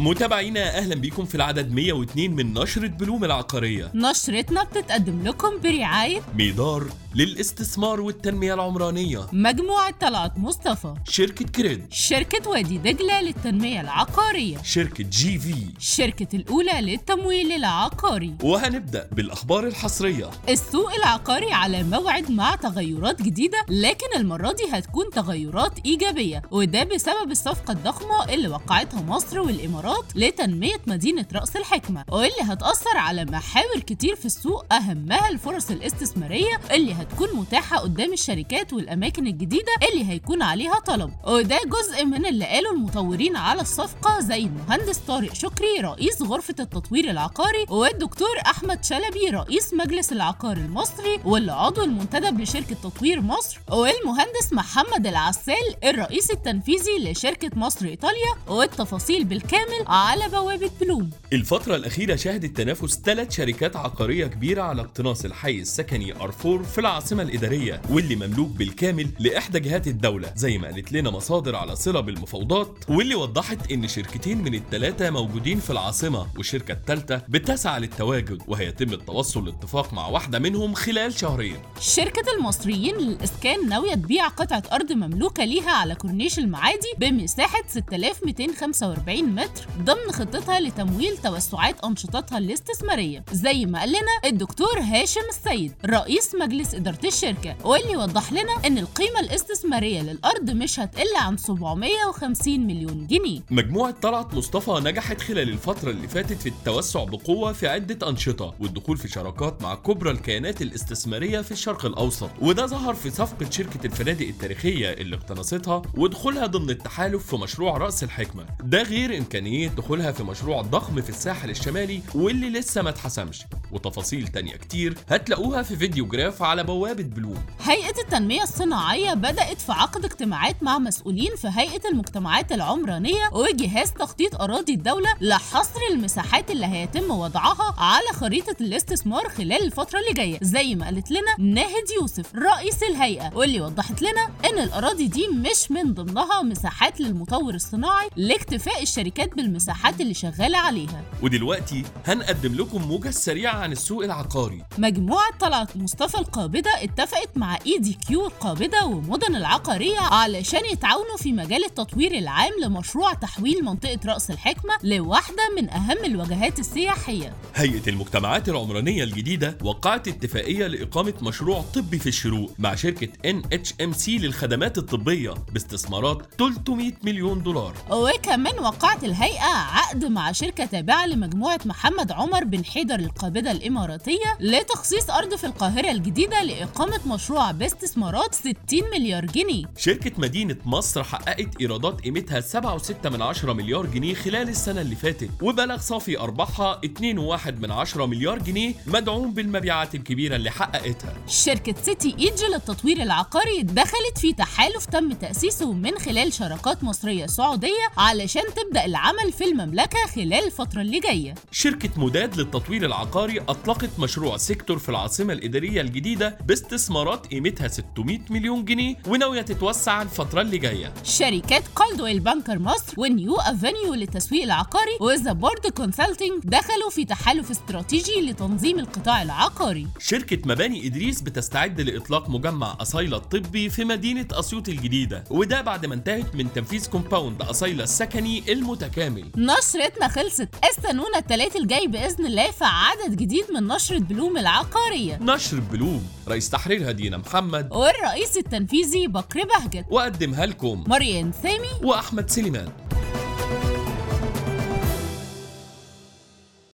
متابعينا أهلا بيكم في العدد 102 من نشرة بلوم العقارية. نشرتنا بتتقدم لكم برعاية ميدار للاستثمار والتنمية العمرانية. مجموعة طلعت مصطفى. شركة كريد. شركة وادي دجلة للتنمية العقارية. شركة جي في. الشركة الأولى للتمويل العقاري. وهنبدأ بالأخبار الحصرية. السوق العقاري على موعد مع تغيرات جديدة لكن المرة دي هتكون تغيرات إيجابية وده بسبب الصفقة الضخمة اللي وقعتها مصر والإمارات لتنمية مدينة رأس الحكمة واللي هتأثر على محاور كتير في السوق أهمها الفرص الاستثمارية اللي هتكون متاحة قدام الشركات والأماكن الجديدة اللي هيكون عليها طلب. وده جزء من اللي قاله المطورين على الصفقة زي المهندس طارق شكري رئيس غرفة التطوير العقاري والدكتور أحمد شلبي رئيس مجلس العقار المصري واللي عضو المنتدب لشركة تطوير مصر والمهندس محمد العسال الرئيس التنفيذي لشركة مصر إيطاليا والتفاصيل بالكامل على بوابة بلوم. الفترة الأخيرة شهدت تنافس ثلاث شركات عقارية كبيرة على اقتناص الحي السكني أرفور في العاصمة الإدارية واللي مملوك بالكامل لإحدى جهات الدولة زي ما قالت لنا مصادر على صلة بالمفاوضات واللي وضحت إن شركتين من الثلاثة موجودين في العاصمة والشركة الثالثة بتسعى للتواجد وهيتم التوصل لاتفاق مع واحدة منهم خلال شهرين. شركة المصريين للإسكان ناوية تبيع قطعة أرض مملوكة ليها على كورنيش المعادي بمساحة 6245 متر ضمن خطتها لتمويل توسعات أنشطتها الاستثمارية. زي ما قال لنا الدكتور هاشم السيد رئيس مجلس إدارة الشركة واللي وضح لنا إن القيمة الاستثمارية للأرض مش هتقل عن 750 مليون جنيه. مجموعة طلعت مصطفى نجحت خلال الفترة اللي فاتت في التوسع بقوة في عدة أنشطة والدخول في شراكات مع كبرى الكيانات الاستثمارية في الشرق الأوسط. وده ظهر في صفقة شركة الفنادق التاريخية اللي اقتنصتها ودخولها ضمن التحالف في مشروع رأس الحكمة. ده غير إمكانية دخولها في مشروع ضخم في الساحل الشمالي واللي لسه ما اتحسمش. وتفاصيل تانية كتير هتلاقوها في فيديو جراف على بوابة بلوم. هيئة التنمية الصناعية بدأت في عقد اجتماعات مع مسؤولين في هيئة المجتمعات العمرانية وجهاز تخطيط أراضي الدولة لحصر المساحات اللي هيتم وضعها على خريطة الاستثمار خلال الفترة اللي جاية. زي ما قالت لنا ناهد يوسف رئيس الهيئة واللي وضحت لنا إن الأراضي دي مش من ضمنها مساحات للمطور الصناعي لاكتفاء الشركات بالمساحات اللي شغالة عليها. ودلوقتي هنقدم لكم موجز سريع عن السوق العقاري. مجموعة طلعت مصطفى القابضة اتفقت مع اي دي كيو القابضة ومدن العقارية علشان يتعاونوا في مجال التطوير العام لمشروع تحويل منطقة رأس الحكمة لواحدة من أهم الوجهات السياحية. هيئة المجتمعات العمرانية الجديدة وقعت اتفاقية لإقامة مشروع طبي في الشروق مع شركة NHMC للخدمات الطبية باستثمارات 300 مليون دولار. وكمان وقعت الهيئة عقد مع شركة تابعة لمجموعة محمد عمر بن حيدر القابضة الإماراتية لتخصيص أرض في القاهرة الجديدة لإقامة مشروع باستثمارات 60 مليار جنيه. شركة مدينة مصر حققت إيرادات قيمتها 7.6 من عشرة مليار جنيه خلال السنة اللي فاتت وبلغ صافي أرباحها 2.1 من عشرة مليار جنيه مدعوم بالمبيعات الكبيرة اللي حققتها. شركة سيتي إيدج للتطوير العقاري دخلت في تحالف تم تأسيسه من خلال شراكات مصرية سعودية علشان تبدأ العمل في المملكة خلال الفترة اللي جاية. شركة مداد للتطوير العقاري أطلقت مشروع Sector في العاصمة الإدارية الجديدة باستثمارات قيمتها 600 مليون جنيه وناوية تتوسع الفترة اللي جاية. شركات Coldwell Banker مصر و New Avenue للتسويق العقاري و The Board Consulting دخلوا في تحالف استراتيجي لتنظيم القطاع العقاري. شركة مباني إدريس بتستعد لإطلاق مجمع أصيلة الطبي في مدينة أسيوط الجديدة وده بعد ما انتهت من تنفيذ compound أصيلة السكني المتكامل. نشرتنا خلصت استنونا التلات الجاي بإذن الله في عدد جديد من نشرة بلوم العقارية. نشر بلوم رئيس تحريرها دينا محمد. والرئيس التنفيذي بكر بهجت. وقدمها لكم. مريم سامي وأحمد سليمان.